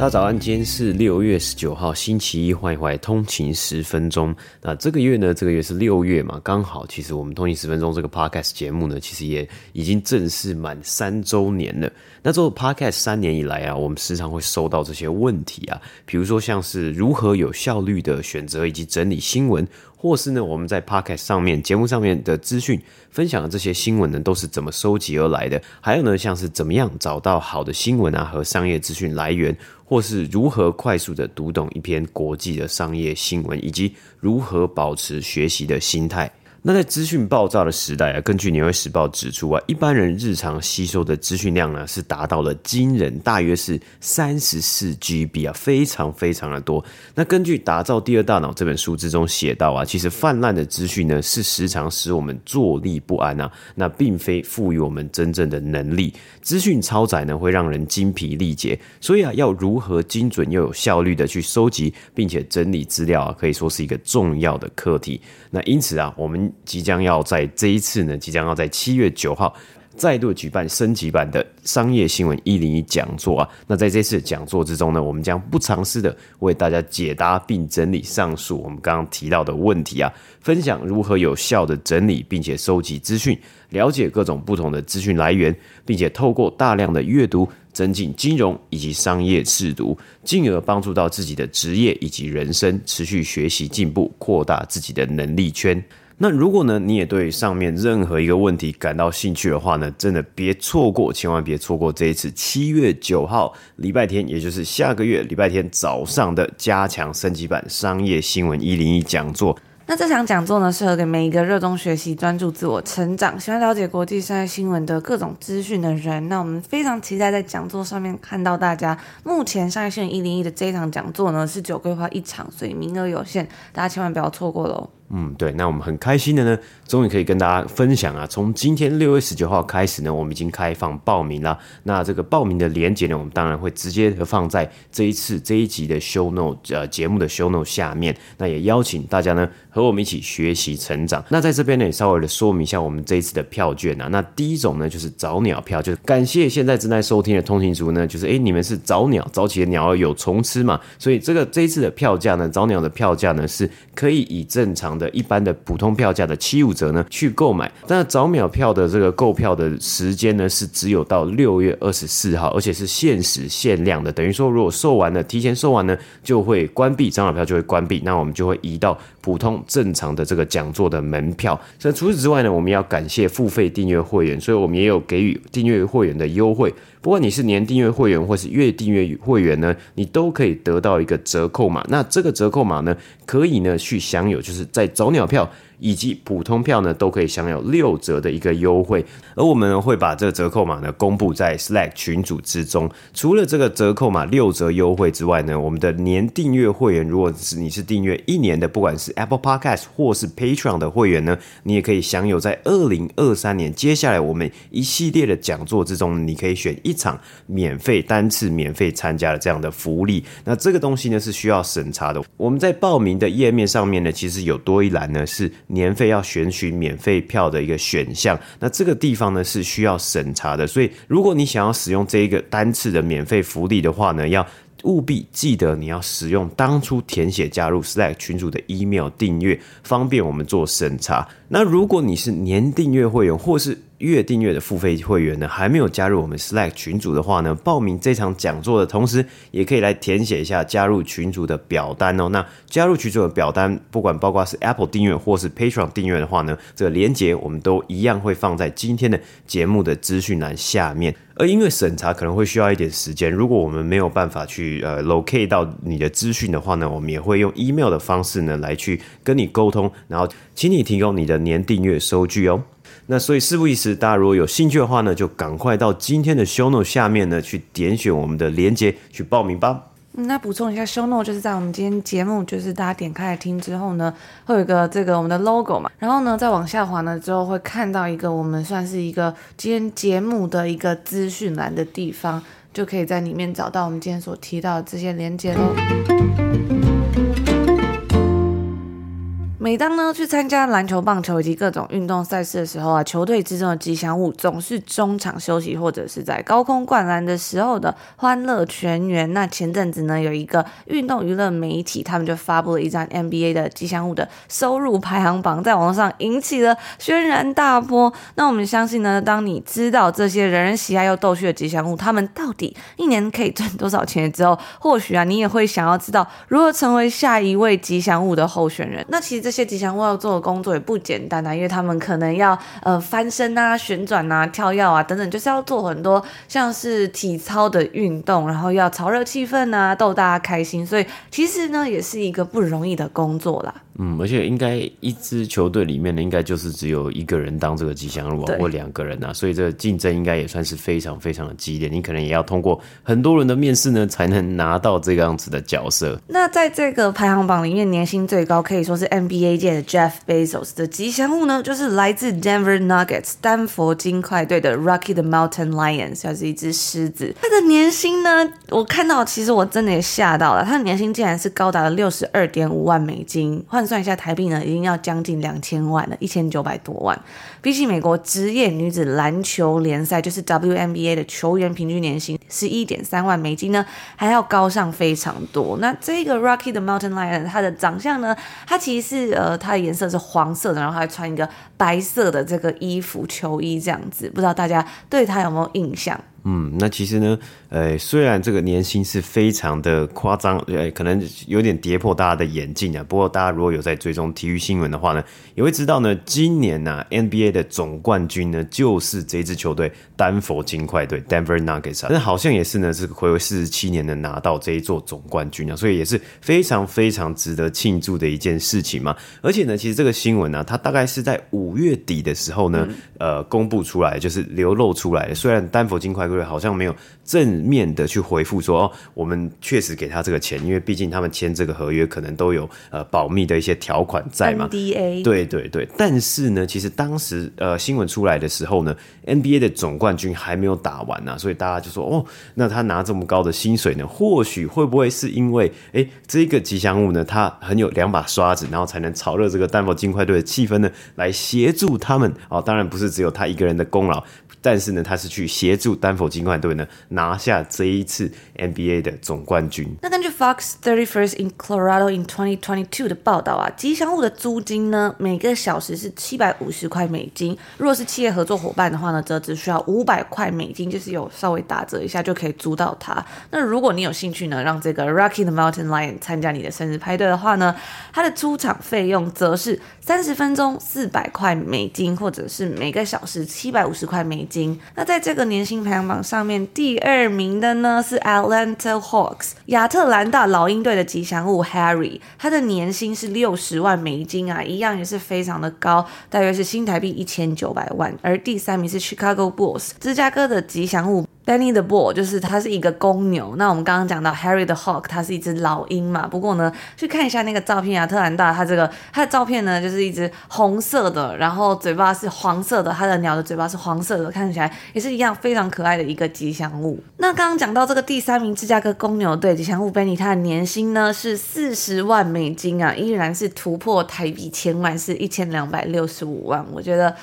大家早安，今天是六月十九号，星期一，欢迎回来通勤十分钟。那这个月呢，这个月是六月嘛，刚好，其实我们通勤十分钟这个 podcast 节目呢，其实也已经正式满三周年了。那做 podcast 三年以来啊，我们时常会收到这些问题啊，比如说像是如何有效率的选择以及整理新闻。或是呢，我们在 Podcast 上面节目上面的资讯分享的这些新闻呢，都是怎么收集而来的？还有呢，像是怎么样找到好的新闻啊和商业资讯来源，或是如何快速的读懂一篇国际的商业新闻，以及如何保持学习的心态。那在资讯爆炸的时代啊，根据《纽约时报》指出啊，一般人日常吸收的资讯量呢，是达到了惊人，大约是三十四 GB 啊，非常非常的多。那根据《打造第二大脑》这本书之中写到啊，其实泛滥的资讯呢，是时常使我们坐立不安啊，那并非赋予我们真正的能力。资讯超载呢，会让人精疲力竭，所以啊，要如何精准又有效率的去收集并且整理资料啊，可以说是一个重要的课题。那因此啊，我们即将要在这一次呢，即将要在七月九号再度举办升级版的商业新闻一零一讲座啊。那在这次讲座之中呢，我们将不藏私的为大家解答并整理上述我们刚刚提到的问题啊，分享如何有效的整理并且收集资讯，了解各种不同的资讯来源，并且透过大量的阅读，增进金融以及商业识读，进而帮助到自己的职业以及人生，持续学习进步，扩大自己的能力圈。那如果呢，你也对上面任何一个问题感到兴趣的话呢，真的别错过，千万别错过这一次七月九号礼拜天，也就是下个月礼拜天早上的加强升级版商业新闻一零一讲座。那这场讲座呢，适合给每一个热衷学习、专注自我成长、喜欢了解国际商业新闻的各种资讯的人。那我们非常期待在讲座上面看到大家。目前商业新闻一零一的这一场讲座呢，是只有规划一场，所以名额有限，大家千万不要错过喽。嗯，对，那我们很开心的呢，终于可以跟大家分享啊，从今天六月十九号开始呢，我们已经开放报名了。那这个报名的链接呢，我们当然会直接放在这一次这一集的 show note 呃节目的 show note 下面。那也邀请大家呢和我们一起学习成长。那在这边呢，也稍微的说明一下我们这一次的票券啊。那第一种呢就是早鸟票，就是感谢现在正在收听的通勤族呢，就是诶你们是早鸟，早起的鸟儿有虫吃嘛，所以这个这一次的票价呢，早鸟的票价呢是可以以正常的一般的普通票价的七五折呢去购买，但早鸟票的这个购票的时间呢是只有到六月二十四号，而且是限时限量的，等于说如果售完了，提前售完呢就会关闭，早鸟票就会关闭，那我们就会移到普通正常的这个讲座的门票。那除此之外呢，我们要感谢付费订阅会员，所以我们也有给予订阅会员的优惠。不管你是年订阅会员或是月订阅会员呢，你都可以得到一个折扣码。那这个折扣码呢，可以呢去享有，就是在早鸟票。以及普通票呢，都可以享有六折的一个优惠，而我们呢会把这个折扣码呢公布在 Slack 群组之中。除了这个折扣码六折优惠之外呢，我们的年订阅会员，如果是你是订阅一年的，不管是 Apple Podcast 或是 Patreon 的会员呢，你也可以享有在二零二三年接下来我们一系列的讲座之中，你可以选一场免费单次免费参加的这样的福利。那这个东西呢是需要审查的。我们在报名的页面上面呢，其实有多一栏呢是。年费要选取免费票的一个选项，那这个地方呢是需要审查的，所以如果你想要使用这一个单次的免费福利的话呢，要务必记得你要使用当初填写加入 Slack 群组的 email 订阅，方便我们做审查。那如果你是年订阅会员或是月订阅的付费会员呢，还没有加入我们 Slack 群组的话呢，报名这场讲座的同时，也可以来填写一下加入群组的表单哦。那加入群组的表单，不管包括是 Apple 订阅或是 Patreon 订阅的话呢，这个连接我们都一样会放在今天的节目的资讯栏下面。而因为审查可能会需要一点时间，如果我们没有办法去呃 locate 到你的资讯的话呢，我们也会用 email 的方式呢来去跟你沟通，然后请你提供你的年订阅收据哦。那所以事不宜迟，大家如果有兴趣的话呢，就赶快到今天的 show note 下面呢去点选我们的链接去报名吧。那补充一下，show note 就是在我们今天节目，就是大家点开来听之后呢，会有一个这个我们的 logo 嘛，然后呢再往下滑呢之后会看到一个我们算是一个今天节目的一个资讯栏的地方，就可以在里面找到我们今天所提到的这些连接喽。每当呢去参加篮球、棒球以及各种运动赛事的时候啊，球队之中的吉祥物总是中场休息或者是在高空灌篮的时候的欢乐全员。那前阵子呢，有一个运动娱乐媒体，他们就发布了一张 NBA 的吉祥物的收入排行榜，在网络上引起了轩然大波。那我们相信呢，当你知道这些人人喜爱又逗趣的吉祥物，他们到底一年可以赚多少钱之后，或许啊，你也会想要知道如何成为下一位吉祥物的候选人。那其实这。这些吉祥物要做的工作也不简单啊，因为他们可能要呃翻身啊、旋转啊、跳跃啊等等，就是要做很多像是体操的运动，然后要炒热气氛啊，逗大家开心，所以其实呢也是一个不容易的工作啦。嗯，而且应该一支球队里面呢，应该就是只有一个人当这个吉祥物啊，或两个人啊，所以这个竞争应该也算是非常非常的激烈。你可能也要通过很多人的面试呢，才能拿到这个样子的角色。那在这个排行榜里面，年薪最高可以说是 NBA 界的 Jeff Bezos 的吉祥物呢，就是来自 Denver Nuggets 丹佛金块队的 Rocky the Mountain Lion，算是一只狮子。他的年薪呢，我看到其实我真的也吓到了，他的年薪竟然是高达了六十二点五万美金，换。算一下台币呢，已经要将近两千万了，一千九百多万。比起美国职业女子篮球联赛，就是 WNBA 的球员平均年薪十一点三万美金呢，还要高上非常多。那这个 Rocky the Mountain Lion，它的长相呢，它其实是呃，它的颜色是黄色的，然后还穿一个白色的这个衣服球衣这样子，不知道大家对它有没有印象？嗯，那其实呢，呃，虽然这个年薪是非常的夸张，呃，可能有点跌破大家的眼镜啊。不过大家如果有在追踪体育新闻的话呢，也会知道呢，今年呢、啊、NBA 的总冠军呢就是这支球队丹佛金块队 （Denver Nuggets）。那好像也是呢，是回归四十七年能拿到这一座总冠军啊，所以也是非常非常值得庆祝的一件事情嘛。而且呢，其实这个新闻呢、啊，它大概是在五月底的时候呢，嗯、呃，公布出来，就是流露出来的。虽然丹佛金块对好像没有正面的去回复说，哦，我们确实给他这个钱，因为毕竟他们签这个合约可能都有呃保密的一些条款在嘛。NDA 对对对，但是呢，其实当时呃新闻出来的时候呢，NBA 的总冠军还没有打完呢、啊，所以大家就说哦，那他拿这么高的薪水呢，或许会不会是因为哎这个吉祥物呢，他很有两把刷子，然后才能炒热这个丹佛金块队的气氛呢，来协助他们哦，当然不是只有他一个人的功劳。但是呢，他是去协助丹佛金块队呢拿拿下这一次 NBA 的总冠军。那根据 Fox 31st in Colorado in 2022的报道啊，吉祥物的租金呢，每个小时是七百五十块美金。如果是企业合作伙伴的话呢，则只需要五百块美金，就是有稍微打折一下就可以租到它。那如果你有兴趣呢，让这个 Rocky the Mountain Lion 参加你的生日派对的话呢，它的出场费用则是三十分钟四百块美金，或者是每个小时七百五十块美金。那在这个年薪排行榜上面，第二第二名的呢是 Atlanta Hawks 亚特兰大老鹰队的吉祥物 Harry，他的年薪是六十万美金啊，一样也是非常的高，大约是新台币一千九百万。而第三名是 Chicago Bulls 芝加哥的吉祥物。Benny the Bull 就是它是一个公牛。那我们刚刚讲到 Harry the Hawk，它是一只老鹰嘛。不过呢，去看一下那个照片啊，特兰大它这个它的照片呢，就是一只红色的，然后嘴巴是黄色的，它的鸟的嘴巴是黄色的，看起来也是一样非常可爱的一个吉祥物。那刚刚讲到这个第三名芝加哥公牛队吉祥物 Benny，它的年薪呢是四十万美金啊，依然是突破台币千万，是一千两百六十五万。我觉得。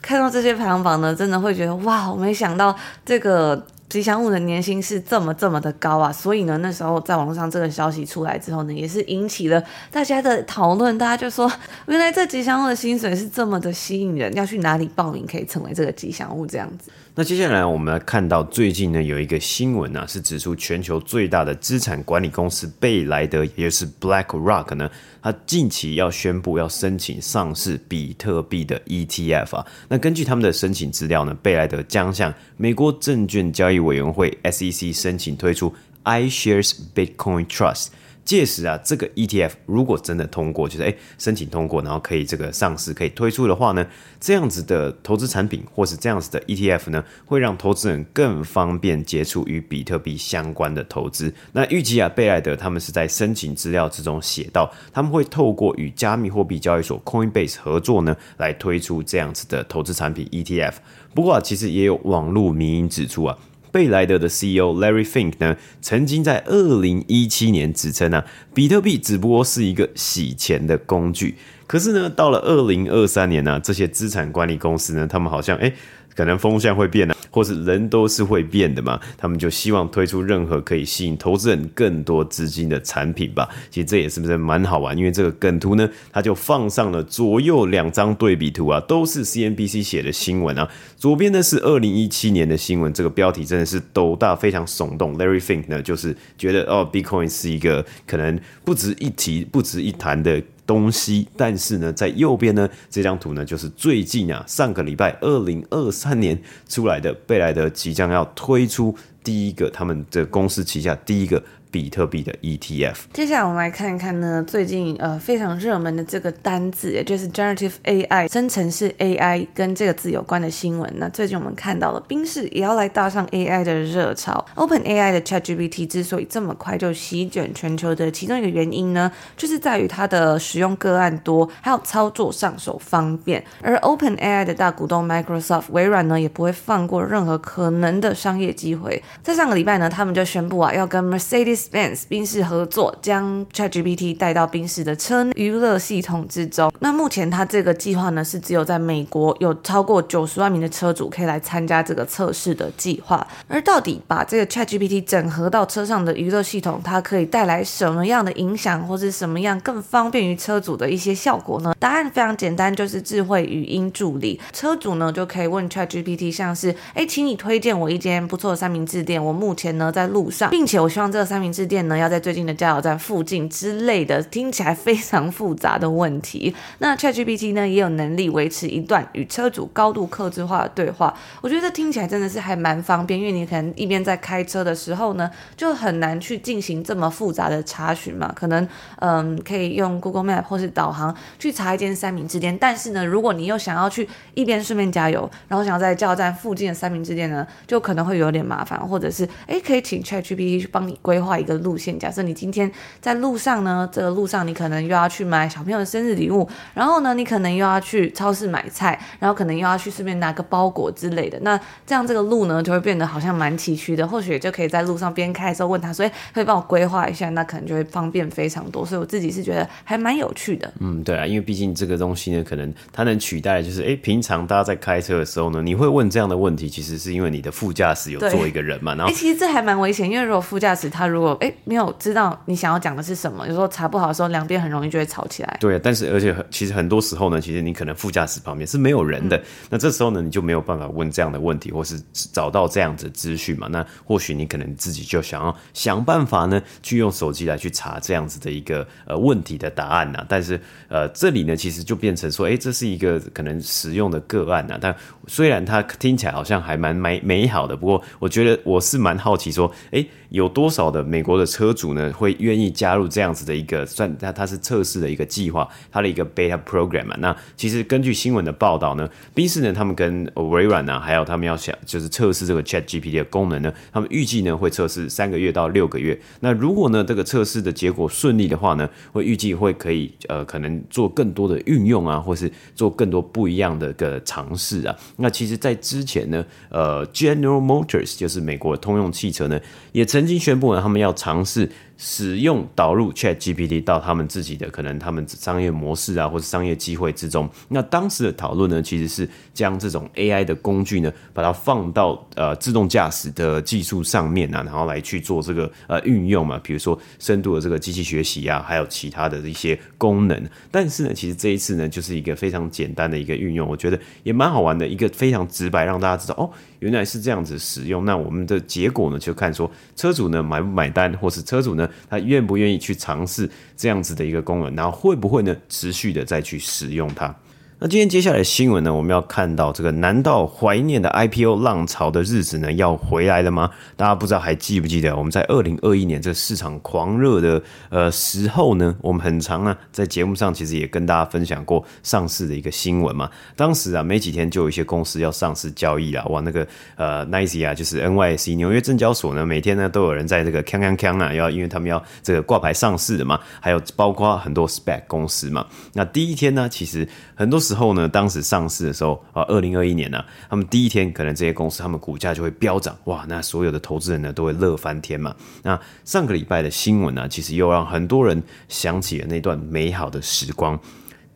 看到这些排行榜呢，真的会觉得哇！我没想到这个吉祥物的年薪是这么这么的高啊，所以呢，那时候在网络上这个消息出来之后呢，也是引起了大家的讨论。大家就说，原来这吉祥物的薪水是这么的吸引人，要去哪里报名可以成为这个吉祥物这样子。那接下来我们来看到最近呢有一个新闻啊，是指出全球最大的资产管理公司贝莱德，也就是 BlackRock 呢，它近期要宣布要申请上市比特币的 ETF 啊。那根据他们的申请资料呢，贝莱德将向美国证券交易委员会 SEC 申请推出 iShares Bitcoin Trust。届时啊，这个 ETF 如果真的通过，就是诶申请通过，然后可以这个上市可以推出的话呢，这样子的投资产品或是这样子的 ETF 呢，会让投资人更方便接触与比特币相关的投资。那预计啊，贝莱德他们是在申请资料之中写到，他们会透过与加密货币交易所 Coinbase 合作呢，来推出这样子的投资产品 ETF。不过啊，其实也有网络迷因指出啊。贝莱德的 CEO Larry Fink 呢，曾经在二零一七年指称啊，比特币只不过是一个洗钱的工具。可是呢，到了二零二三年呢、这些资产管理公司呢，他们好像诶可能风向会变啊，或是人都是会变的嘛，他们就希望推出任何可以吸引投资人更多资金的产品吧。其实这也是不是蛮好玩？因为这个梗图呢，它就放上了左右两张对比图啊，都是 CNBC 写的新闻啊。左边呢是二零一七年的新闻，这个标题真的是斗大，非常耸动。Larry Fink 呢，就是觉得哦，Bitcoin 是一个可能不值一提、不值一谈的。东西，但是呢，在右边呢，这张图呢，就是最近啊，上个礼拜二零二三年出来的贝莱德即将要推出第一个他们的公司旗下第一个。比特币的 ETF。接下来我们来看一看呢，最近呃非常热门的这个单字，也就是 Generative AI，生成式 AI 跟这个字有关的新闻。那最近我们看到了，冰室也要来搭上 AI 的热潮。OpenAI 的 ChatGPT 之所以这么快就席卷全球的其中一个原因呢，就是在于它的使用个案多，还有操作上手方便。而 OpenAI 的大股东 Microsoft 微软呢，也不会放过任何可能的商业机会。在上个礼拜呢，他们就宣布啊，要跟 Mercedes Benz 宾士合作，将 ChatGPT 带到宾士的车娱乐系统之中。那目前它这个计划呢，是只有在美国有超过九十万名的车主可以来参加这个测试的计划。而到底把这个 ChatGPT 整合到车上的娱乐系统，它可以带来什么样的影响，或是什么样更方便于车主的一些效果呢？答案非常简单，就是智慧语音助理。车主呢就可以问 ChatGPT，像是哎，请你推荐我一间不错的三明治店，我目前呢在路上，并且我希望这个三明治。致电呢，要在最近的加油站附近之类的，听起来非常复杂的问题。那 ChatGPT 呢，也有能力维持一段与车主高度客制化的对话。我觉得这听起来真的是还蛮方便，因为你可能一边在开车的时候呢，就很难去进行这么复杂的查询嘛。可能嗯，可以用 Google Map 或是导航去查一间三明治店，但是呢，如果你又想要去一边顺便加油，然后想要在加油站附近的三明治店呢，就可能会有点麻烦，或者是诶，可以请 ChatGPT 去帮你规划一个路线，假设你今天在路上呢，这个路上你可能又要去买小朋友的生日礼物，然后呢，你可能又要去超市买菜，然后可能又要去顺便拿个包裹之类的。那这样这个路呢，就会变得好像蛮崎岖的。或许就可以在路上边开的时候问他，所以可以帮我规划一下，那可能就会方便非常多。所以我自己是觉得还蛮有趣的。嗯，对啊，因为毕竟这个东西呢，可能它能取代的就是，哎，平常大家在开车的时候呢，你会问这样的问题，其实是因为你的副驾驶有坐一个人嘛。然后，哎，其实这还蛮危险，因为如果副驾驶他如果哎没有。知道你想要讲的是什么，有时候查不好的时候，两边很容易就会吵起来。对，但是而且其实很多时候呢，其实你可能副驾驶旁边是没有人的，嗯、那这时候呢，你就没有办法问这样的问题，或是找到这样子的资讯嘛。那或许你可能自己就想要想办法呢，去用手机来去查这样子的一个呃问题的答案呐。但是呃，这里呢，其实就变成说，哎，这是一个可能实用的个案呐。但虽然它听起来好像还蛮美美好的，不过我觉得我是蛮好奇说，哎，有多少的美国的车主呢，会愿意加入这样子的一个算它它是测试的一个计划，它的一个 beta program 啊。那其实根据新闻的报道呢，宾士呢他们跟微软啊，还有他们要想就是测试这个 Chat GPT 的功能呢，他们预计呢会测试三个月到六个月。那如果呢这个测试的结果顺利的话呢，会预计会可以呃可能做更多的运用啊，或是做更多不一样的个尝试啊。那其实，在之前呢，呃，General Motors 就是美国通用汽车呢，也曾经宣布呢，他们要要尝试。使用导入 ChatGPT 到他们自己的可能他们商业模式啊，或者商业机会之中。那当时的讨论呢，其实是将这种 AI 的工具呢，把它放到呃自动驾驶的技术上面啊，然后来去做这个呃运用嘛，比如说深度的这个机器学习啊，还有其他的一些功能。但是呢，其实这一次呢，就是一个非常简单的一个运用，我觉得也蛮好玩的，一个非常直白，让大家知道哦，原来是这样子使用。那我们的结果呢，就看说车主呢买不买单，或是车主呢。他愿不愿意去尝试这样子的一个功能，然后会不会呢持续的再去使用它？那今天接下来的新闻呢，我们要看到这个，难道怀念的 IPO 浪潮的日子呢要回来了吗？大家不知道还记不记得我们在二零二一年这市场狂热的呃时候呢，我们很长呢在节目上其实也跟大家分享过上市的一个新闻嘛。当时啊没几天就有一些公司要上市交易了，哇，那个呃 NYSE 啊，就是 NYSE 纽约证交所呢，每天呢都有人在这个锵锵锵啊，要因为他们要这个挂牌上市的嘛，还有包括很多 SPAC 公司嘛。那第一天呢，其实很多时候呢，当时上市的时候啊，二零二一年呢、他们第一天可能这些公司他们股价就会飙涨，哇，那所有的投资人呢都会乐翻天嘛。那上个礼拜的新闻呢、啊，其实又让很多人想起了那段美好的时光。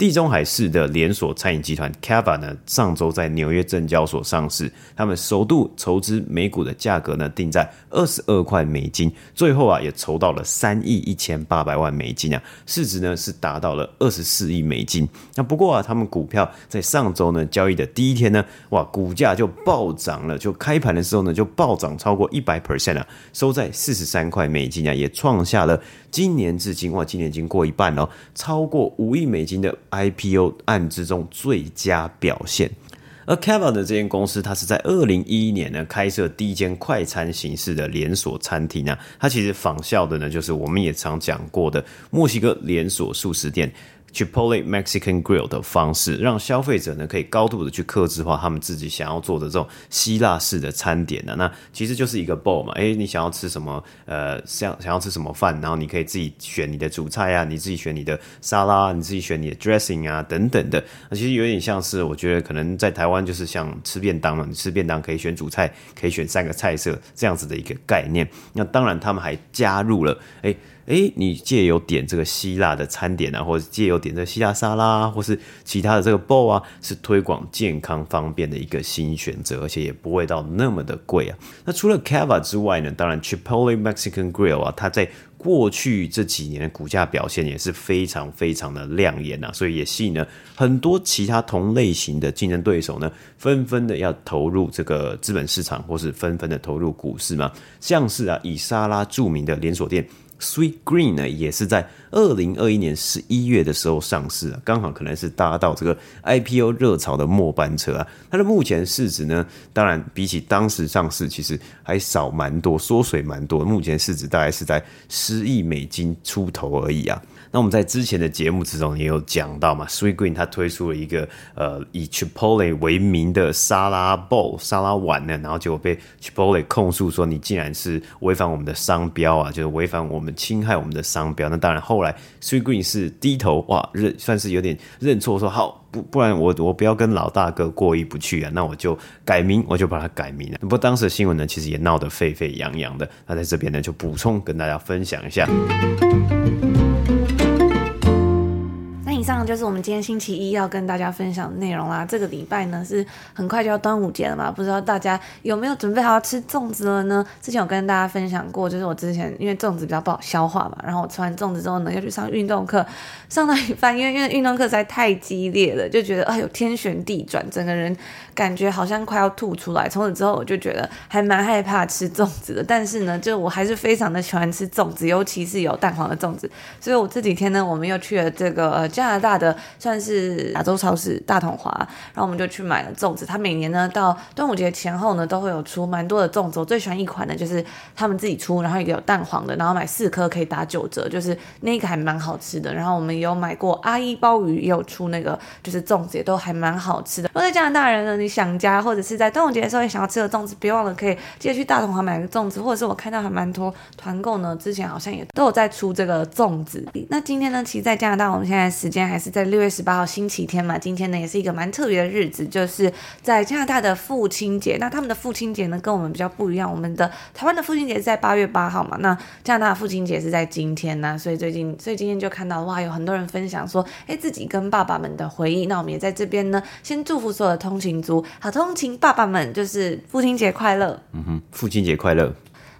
地中海市的连锁餐饮集团 Cava 呢，上周在纽约证交所上市，他们首度筹资每股的价格呢定在二十二块美金，最后啊也筹到了三亿一千八百万美金啊，市值呢是达到了二十四亿美金。那不过啊，他们股票在上周呢交易的第一天呢，哇，股价就暴涨了，就开盘的时候呢就暴涨超过一百 percent 啊，收在四十三块美金啊，也创下了今年至今哇，今年已经过一半了，超过五亿美金的。IPO 案之中最佳表现，而 Kava 的这间公司，它是在二零一一年呢开设第一间快餐形式的连锁餐厅啊，它其实仿效的呢就是我们也常讲过的墨西哥连锁素食店。Chipotle Mexican Grill 的方式，让消费者呢可以高度的去克制化他们自己想要做的这种希腊式的餐点呢。那其实就是一个 bowl 嘛，诶，你想要吃什么？呃，想想要吃什么饭，然后你可以自己选你的主菜啊，你自己选你的沙拉，你自己选你的 dressing 啊，等等的。那其实有点像是，我觉得可能在台湾就是像吃便当嘛，你吃便当可以选主菜，可以选三个菜色这样子的一个概念。那当然，他们还加入了，诶。诶，你借由点这个希腊的餐点啊，或者借由点这个希腊沙拉，或是其他的这个 bow 啊，是推广健康方便的一个新选择，而且也不会到那么的贵啊。那除了 Cava 之外呢，当然 Chipotle Mexican Grill 啊，它在过去这几年的股价表现也是非常非常的亮眼啊，所以也吸引了很多其他同类型的竞争对手呢，纷纷的要投入这个资本市场，或是纷纷的投入股市嘛。像是啊，以沙拉著名的连锁店。Sweetgreen 呢，也是在二零二一年十一月的时候上市啊，刚好可能是搭到这个 IPO 热潮的末班车啊。它的目前市值呢，当然比起当时上市，其实还少蛮多，缩水蛮多。目前市值大概是在十亿美金出头而已啊。那我们在之前的节目之中也有讲到嘛，Sweetgreen 它推出了一个呃以 Chipotle 为名的沙拉 bowl 沙拉碗呢，然后结果被 Chipotle 控诉说，你竟然是违反我们的商标啊，就是违反我们侵害我们的商标。那当然后来 Sweetgreen 是低头哇认算是有点认错，说好不不然我我不要跟老大哥过意不去啊，那我就改名，我就把它改名了。不过当时的新闻呢，其实也闹得沸沸扬扬的。那在这边呢就补充跟大家分享一下。就是我们今天星期一要跟大家分享的内容啦。这个礼拜呢是很快就要端午节了嘛，不知道大家有没有准备好要吃粽子了呢？之前有跟大家分享过，就是我之前因为粽子比较不好消化嘛，然后我吃完粽子之后呢，又去上运动课，上到一半，因为因为运动课实在太激烈了，就觉得哎呦天旋地转，整个人感觉好像快要吐出来。从此之后我就觉得还蛮害怕吃粽子的，但是呢，就我还是非常的喜欢吃粽子，尤其是有蛋黄的粽子。所以我这几天呢，我们又去了这个呃加拿大的算是亚洲超市大统华，然后我们就去买了粽子。他每年呢到端午节前后呢都会有出蛮多的粽子。我最喜欢一款呢，就是他们自己出，然后一个有蛋黄的，然后买四颗可以打九折，就是那个还蛮好吃的。然后我们也有买过阿一鲍鱼，也有出那个就是粽子，也都还蛮好吃的。如果在加拿大人呢，你想家或者是在端午节的时候也想要吃的粽子，别忘了可以直接去大统华买个粽子，或者是我看到还蛮多团购呢，之前好像也都有在出这个粽子。那今天呢，其实在加拿大，我们现在时间还是在六月十八号星期天嘛，今天呢也是一个蛮特别的日子，就是在加拿大的父亲节。那他们的父亲节呢跟我们比较不一样，我们的台湾的父亲节是在八月八号嘛，那加拿大的父亲节是在今天呢，所以最近所以今天就看到哇，有很多人分享说，哎，自己跟爸爸们的回忆。那我们也在这边呢，先祝福所有的通勤族，好，通勤爸爸们就是父亲节快乐。嗯哼，父亲节快乐。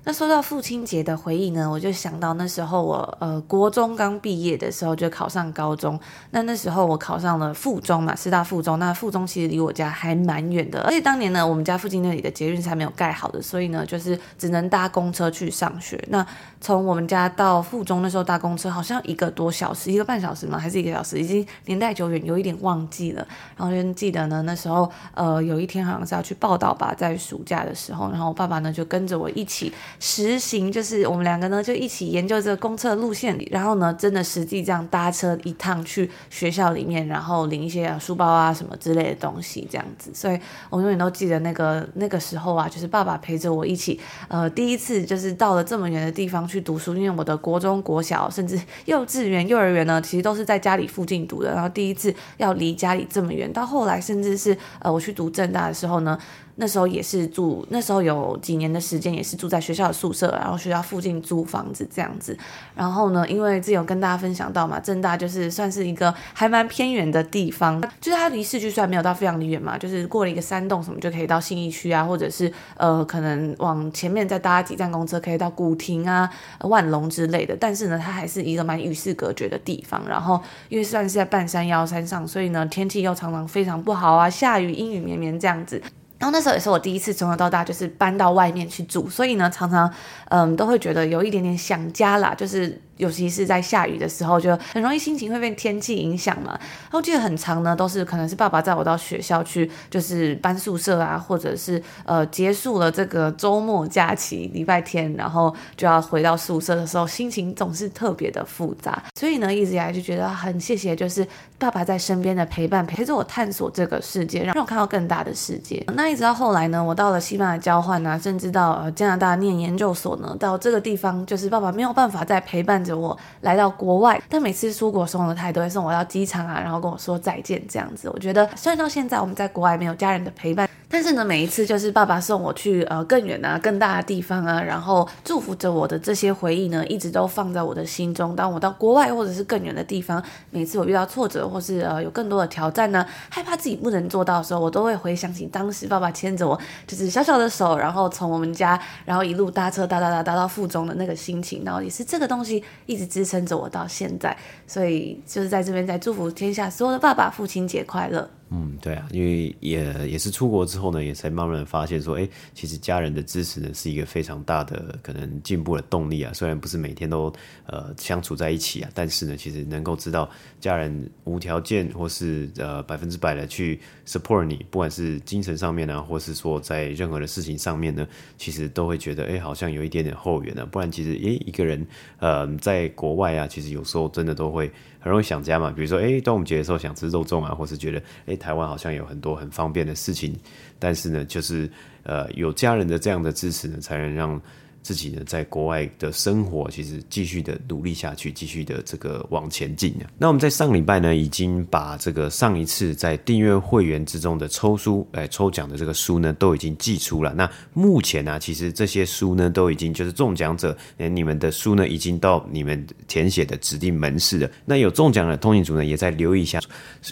那说到父亲节的回忆呢，我就想到那时候我呃国中刚毕业的时候就考上高中，那那时候我考上了附中嘛，师大附中。那附中其实离我家还蛮远的，而且当年呢，我们家附近那里的捷运是还没有盖好的，所以呢，就是只能搭公车去上学。那从我们家到附中那时候搭公车好像一个多小时，一个半小时吗？还是一个小时？已经年代久远，有一点忘记了。然后就记得呢，那时候呃有一天好像是要去报道吧，在暑假的时候，然后我爸爸呢就跟着我一起。实行就是我们两个呢，就一起研究这个公车路线里，然后呢，真的实际这样搭车一趟去学校里面，然后领一些书包啊什么之类的东西，这样子。所以我永远都记得那个那个时候啊，就是爸爸陪着我一起，呃，第一次就是到了这么远的地方去读书，因为我的国中、国小甚至幼稚园、幼儿园呢，其实都是在家里附近读的，然后第一次要离家里这么远，到后来甚至是呃我去读政大的时候呢。那时候也是住，那时候有几年的时间也是住在学校的宿舍，然后学校附近租房子这样子。然后呢，因为之前有跟大家分享到嘛，正大就是算是一个还蛮偏远的地方，就是它离市区虽然没有到非常的远嘛，就是过了一个山洞什么就可以到信义区啊，或者是呃可能往前面再搭几站公车可以到古亭啊、万隆之类的。但是呢，它还是一个蛮与世隔绝的地方。然后因为算是在半山腰山上，所以呢天气又常常非常不好啊，下雨阴雨绵绵这样子。然后那时候也是我第一次从小到大就是搬到外面去住，所以呢，常常嗯都会觉得有一点点想家啦，就是。尤其是在下雨的时候，就很容易心情会被天气影响嘛。然后记得很长呢，都是可能是爸爸载我到学校去，就是搬宿舍啊，或者是呃结束了这个周末假期，礼拜天，然后就要回到宿舍的时候，心情总是特别的复杂。所以呢，一直以来就觉得很谢谢，就是爸爸在身边的陪伴，陪着我探索这个世界，让我看到更大的世界。那一直到后来呢，我到了西班牙交换啊，甚至到呃加拿大念研究所呢，到这个地方，就是爸爸没有办法再陪伴。我来到国外，但每次出国送的他都会送我到机场啊，然后跟我说再见这样子。我觉得虽然到现在我们在国外没有家人的陪伴。但是呢，每一次就是爸爸送我去呃更远啊、更大的地方啊，然后祝福着我的这些回忆呢，一直都放在我的心中。当我到国外或者是更远的地方，每次我遇到挫折或是呃有更多的挑战呢，害怕自己不能做到的时候，我都会回想起当时爸爸牵着我，就是小小的手，然后从我们家，然后一路搭车搭搭搭搭到附中的那个心情，然后也是这个东西一直支撑着我到现在。所以就是在这边在祝福天下所有的爸爸，父亲节快乐。嗯，对啊，因为也也是出国之后呢，也才慢慢发现说，哎，其实家人的支持呢，是一个非常大的可能进步的动力啊。虽然不是每天都呃相处在一起啊，但是呢，其实能够知道家人无条件或是呃百分之百的去 support 你，不管是精神上面啊，或是说在任何的事情上面呢，其实都会觉得，哎，好像有一点点后援呢。不然其实，哎，一个人呃在国外啊，其实有时候真的都会。很容易想家嘛，比如说，哎，端午节的时候想吃肉粽啊，或是觉得，哎，台湾好像有很多很方便的事情，但是呢，就是，呃，有家人的这样的支持呢，才能让。自己呢，在国外的生活，其实继续的努力下去，继续的这个往前进。那我们在上礼拜呢，已经把这个上一次在订阅会员之中的抽书，哎，抽奖的这个书呢，都已经寄出了。那目前呢，其实这些书呢，都已经就是中奖者，哎，你们的书呢，已经到你们填写的指定门市了。那有中奖的通勤族呢，也在留意一下，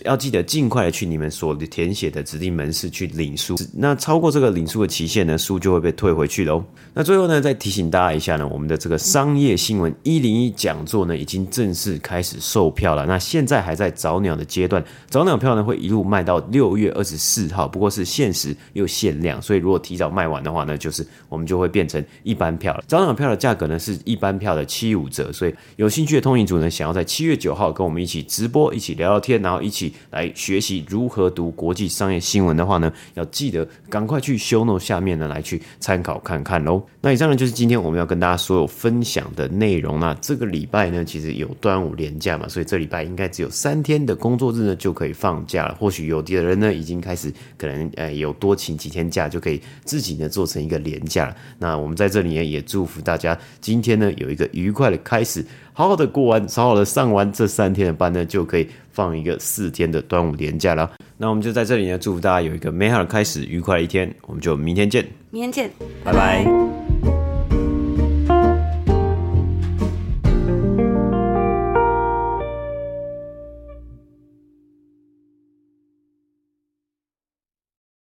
要记得尽快的去你们所填写的指定门市去领书。那超过这个领书的期限呢，书就会被退回去喽。那最后呢，在提醒大家一下呢，我们的这个商业新闻一零一讲座呢，已经正式开始售票了。那现在还在早鸟的阶段，早鸟票呢会一路卖到六月二十四号，不过是限时又限量，所以如果提早卖完的话呢，就是我们就会变成一般票了。早鸟票的价格呢是一般票的七五折，所以有兴趣的通勤族呢，想要在七月九号跟我们一起直播，一起聊聊天，然后一起来学习如何读国际商业新闻的话呢，要记得赶快去 s h o n o 下面呢来去参考看看喽。那以上呢就。今天我们要跟大家所有分享的内容。那这个礼拜呢，其实有端午连假嘛，所以这礼拜应该只有三天的工作日呢就可以放假了。或许有的人呢已经开始可能呃有多请几天假，就可以自己呢做成一个连假了。那我们在这里呢也祝福大家今天呢有一个愉快的开始，好好的过完，好好的上完这三天的班呢，就可以放一个四天的端午连假了。那我们就在这里呢祝福大家有一个美好的开始，愉快的一天。我们就明天见，明天见，拜拜。